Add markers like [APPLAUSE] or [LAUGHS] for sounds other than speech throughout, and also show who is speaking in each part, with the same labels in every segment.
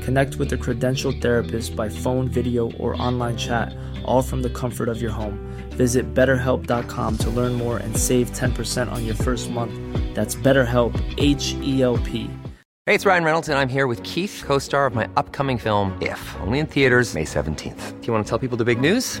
Speaker 1: Connect with a credentialed therapist by phone, video, or online chat, all from the comfort of your home. Visit betterhelp.com to learn more and save 10% on your first month. That's BetterHelp, H E L P.
Speaker 2: Hey, it's Ryan Reynolds, and I'm here with Keith, co star of my upcoming film, If, only in theaters, May 17th. Do you want to tell people the big news?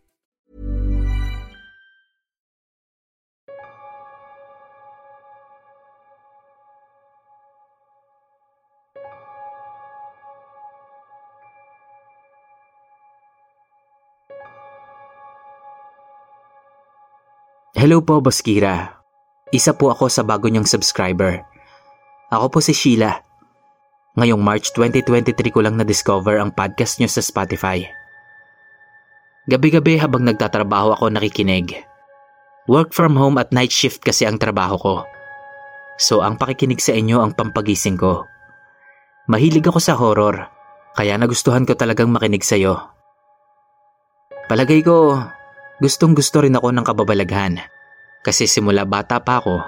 Speaker 3: Hello po, Boss Kira. Isa po ako sa bago niyong subscriber. Ako po si Sheila. Ngayong March 2023 ko lang na-discover ang podcast niyo sa Spotify. Gabi-gabi habang nagtatrabaho ako nakikinig. Work from home at night shift kasi ang trabaho ko. So ang pakikinig sa inyo ang pampagising ko. Mahilig ako sa horror, kaya nagustuhan ko talagang makinig sa'yo. Palagay ko, Gustong gusto rin ako ng kababalaghan kasi simula bata pa ako,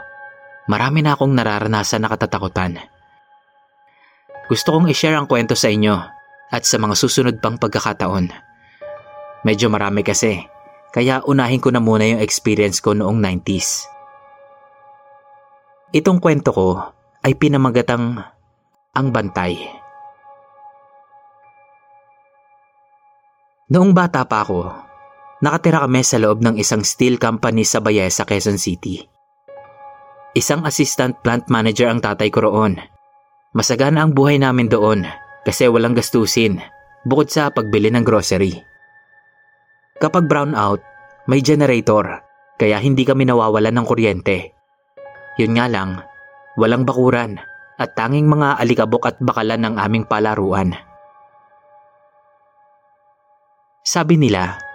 Speaker 3: marami na akong nararanasan na katatakutan. Gusto kong i-share ang kwento sa inyo at sa mga susunod pang pagkakataon. Medyo marami kasi, kaya unahin ko na muna yung experience ko noong 90s. Itong kwento ko ay pinamagatang Ang Bantay. Noong bata pa ako, nakatira kami sa loob ng isang steel company sa Bayesa, Quezon City. Isang assistant plant manager ang tatay ko roon. Masagana ang buhay namin doon kasi walang gastusin bukod sa pagbili ng grocery. Kapag brown out, may generator kaya hindi kami nawawalan ng kuryente. Yun nga lang, walang bakuran at tanging mga alikabok at bakalan ng aming palaruan. Sabi nila,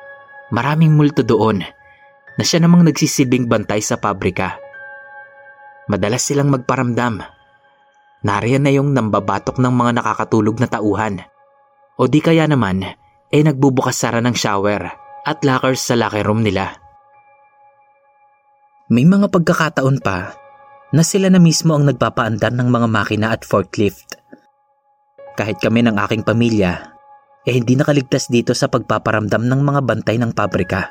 Speaker 3: Maraming multo doon na siya namang nagsisilbing bantay sa pabrika. Madalas silang magparamdam. Nariyan na yung nambabatok ng mga nakakatulog na tauhan. O di kaya naman, eh nagbubukas sara ng shower at lockers sa locker room nila. May mga pagkakataon pa na sila na mismo ang nagpapaandar ng mga makina at forklift. Kahit kami ng aking pamilya, eh hindi nakaligtas dito sa pagpaparamdam ng mga bantay ng pabrika.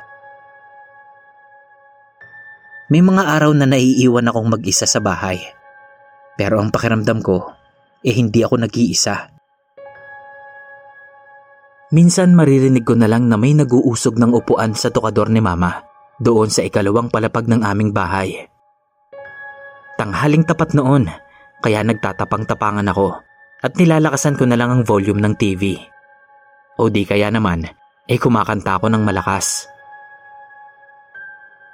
Speaker 3: May mga araw na naiiwan akong mag-isa sa bahay. Pero ang pakiramdam ko, eh hindi ako nag-iisa. Minsan maririnig ko na lang na may naguusog ng upuan sa tukador ni mama doon sa ikalawang palapag ng aming bahay. Tanghaling tapat noon, kaya nagtatapang-tapangan ako at nilalakasan ko na lang ang volume ng TV. O di kaya naman, eh kumakanta ako ng malakas.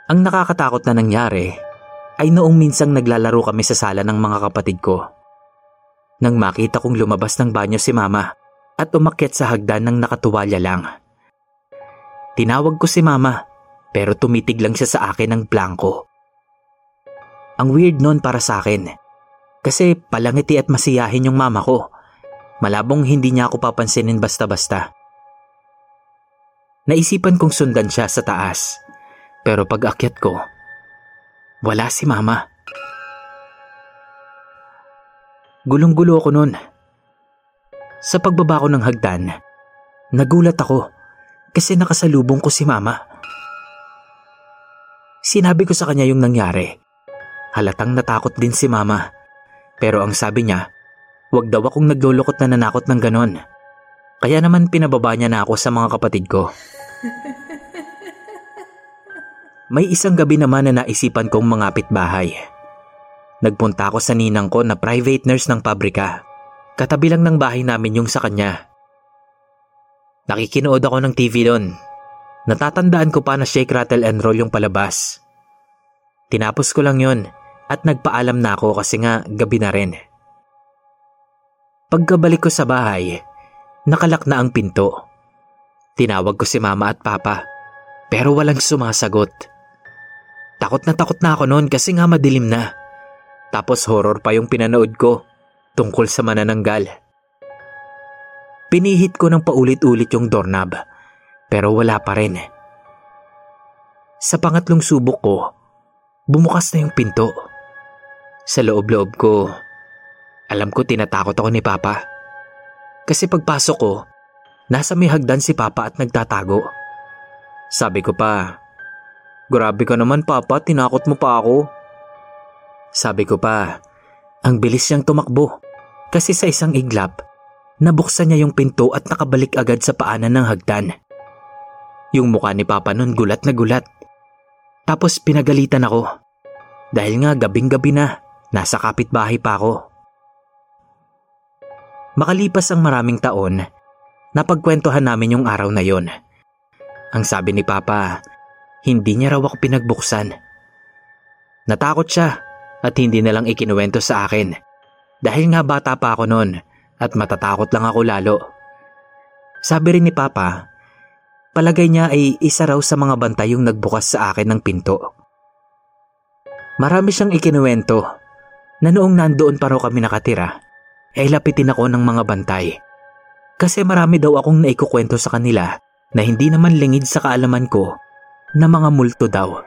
Speaker 3: Ang nakakatakot na nangyari ay noong minsang naglalaro kami sa sala ng mga kapatid ko. Nang makita kong lumabas ng banyo si mama at umakyat sa hagdan ng nakatuwalya lang. Tinawag ko si mama pero tumitig lang siya sa akin ng blanco. Ang weird noon para sa akin kasi palangiti at masiyahin yung mama ko Malabong hindi niya ako papansinin basta-basta. Naisipan kong sundan siya sa taas. Pero pag akyat ko, Wala si mama. Gulong-gulo ako noon. Sa pagbaba ko ng hagdan, nagulat ako kasi nakasalubong ko si mama. Sinabi ko sa kanya yung nangyari. Halatang natakot din si mama. Pero ang sabi niya, wag daw akong naglulukot na nanakot ng ganon. Kaya naman pinababa niya na ako sa mga kapatid ko. May isang gabi naman na naisipan kong mangapit bahay. Nagpunta ako sa ninang ko na private nurse ng pabrika. Katabi lang ng bahay namin yung sa kanya. Nakikinood ako ng TV doon. Natatandaan ko pa na shake, rattle and roll yung palabas. Tinapos ko lang yon at nagpaalam na ako kasi nga gabi na rin. Pagkabalik ko sa bahay, nakalak na ang pinto. Tinawag ko si mama at papa pero walang sumasagot. Takot na takot na ako noon kasi nga madilim na. Tapos horror pa yung pinanood ko tungkol sa manananggal. Pinihit ko ng paulit-ulit yung doorknob pero wala pa rin. Sa pangatlong subok ko, bumukas na yung pinto. Sa loob-loob ko, alam ko tinatakot ako ni Papa. Kasi pagpasok ko, nasa may hagdan si Papa at nagtatago. Sabi ko pa, Grabe ka naman Papa, tinakot mo pa ako. Sabi ko pa, ang bilis niyang tumakbo kasi sa isang iglap, nabuksan niya yung pinto at nakabalik agad sa paanan ng hagdan. Yung mukha ni Papa nun gulat na gulat. Tapos pinagalitan ako. Dahil nga gabing-gabi na, nasa kapitbahay pa ako. Makalipas ang maraming taon, napagkwentuhan namin yung araw na yon. Ang sabi ni Papa, hindi niya raw ako pinagbuksan. Natakot siya at hindi na lang ikinuwento sa akin. Dahil nga bata pa ako noon at matatakot lang ako lalo. Sabi rin ni Papa, Palagay niya ay isa raw sa mga bantay yung nagbukas sa akin ng pinto. Marami siyang ikinuwento na noong nandoon pa raw kami nakatira, ay lapitin ako ng mga bantay. Kasi marami daw akong naikukwento sa kanila na hindi naman lingid sa kaalaman ko na mga multo daw.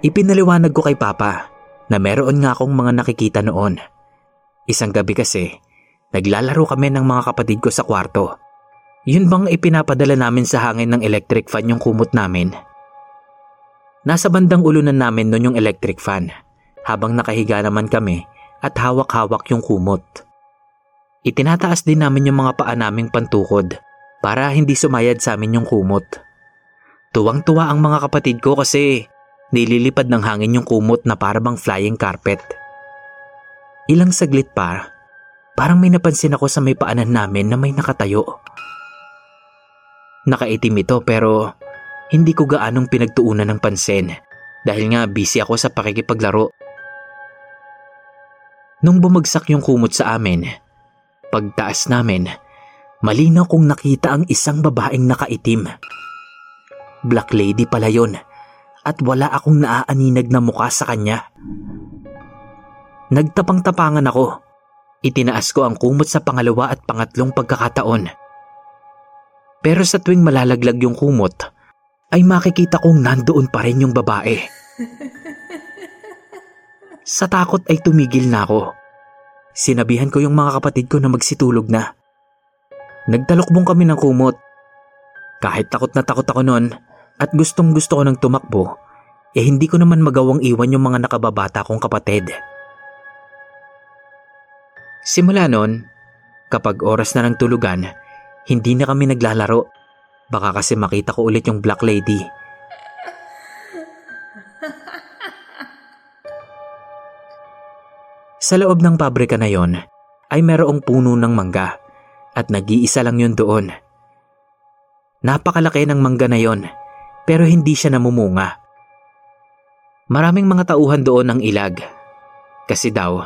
Speaker 3: Ipinaliwanag ko kay Papa na meron nga akong mga nakikita noon. Isang gabi kasi, Naglalaro kami ng mga kapatid ko sa kwarto. Yun bang ipinapadala namin sa hangin ng electric fan yung kumot namin? Nasa bandang ulunan namin noon yung electric fan habang nakahiga naman kami at hawak-hawak yung kumot. Itinataas din namin yung mga paa naming pantukod para hindi sumayad sa amin yung kumot. Tuwang-tuwa ang mga kapatid ko kasi nililipad ng hangin yung kumot na parabang flying carpet. Ilang saglit pa Parang may napansin ako sa may paanan namin na may nakatayo. Nakaitim ito pero hindi ko gaanong pinagtuunan ng pansin dahil nga busy ako sa pakikipaglaro. Nung bumagsak yung kumot sa amin, pagtaas namin, malinaw kong nakita ang isang babaeng nakaitim. Black lady pala yon at wala akong naaaninag na mukha sa kanya. Nagtapang-tapangan ako Itinaas ko ang kumot sa pangalawa at pangatlong pagkakataon. Pero sa tuwing malalaglag yung kumot, ay makikita kong nandoon pa rin yung babae. [LAUGHS] Sa takot ay tumigil na ako. Sinabihan ko yung mga kapatid ko na magsitulog na. Nagtalokbong kami ng kumot. Kahit takot na takot ako noon at gustong gusto ko ng tumakbo, eh hindi ko naman magawang iwan yung mga nakababata kong kapatid. Simula noon, kapag oras na ng tulugan, hindi na kami naglalaro. Baka kasi makita ko ulit yung Black Lady. Sa loob ng pabrika na yon ay merong puno ng mangga at nag-iisa lang yun doon. Napakalaki ng mangga na yon pero hindi siya namumunga. Maraming mga tauhan doon ang ilag kasi daw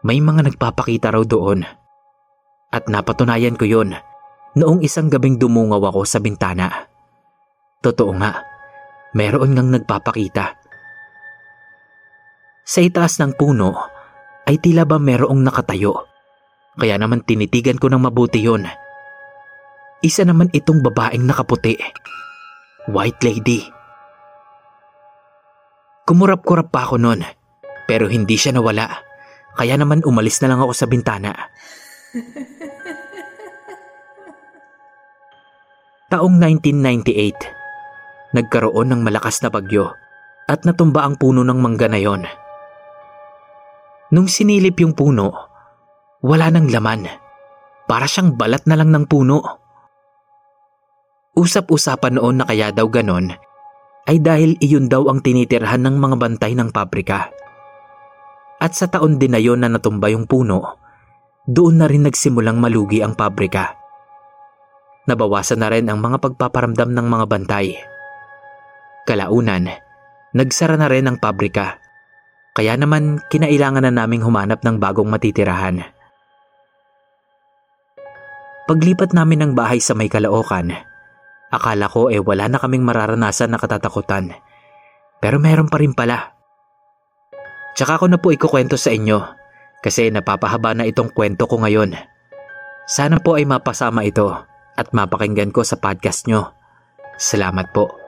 Speaker 3: may mga nagpapakita raw doon. At napatunayan ko yon noong isang gabing dumungaw ako sa bintana. Totoo nga, meron ngang nagpapakita. Sa itaas ng puno ay tila ba merong nakatayo. Kaya naman tinitigan ko ng mabuti yon. Isa naman itong babaeng nakaputi. White Lady. Kumurap-kurap pa ako noon, pero hindi siya nawala. Kaya naman umalis na lang ako sa bintana. [LAUGHS] Taong 1998, nagkaroon ng malakas na bagyo at natumba ang puno ng mangga na yon. Nung sinilip yung puno, wala nang laman. Para siyang balat na lang ng puno. Usap-usapan noon na kaya daw ganon ay dahil iyon daw ang tinitirhan ng mga bantay ng pabrika. At sa taon din na yon na natumba yung puno, doon na rin nagsimulang malugi ang pabrika. Nabawasan na rin ang mga pagpaparamdam ng mga bantay. Kalaunan, nagsara na rin ang pabrika. Kaya naman kinailangan na naming humanap ng bagong matitirahan. Paglipat namin ng bahay sa may Kalaokan, akala ko eh wala na kaming mararanasan na katatakutan. Pero meron pa rin pala. Tsaka ko na po ikukwento sa inyo kasi napapahaba na itong kwento ko ngayon. Sana po ay mapasama ito at mapakinggan ko sa podcast nyo. Salamat po.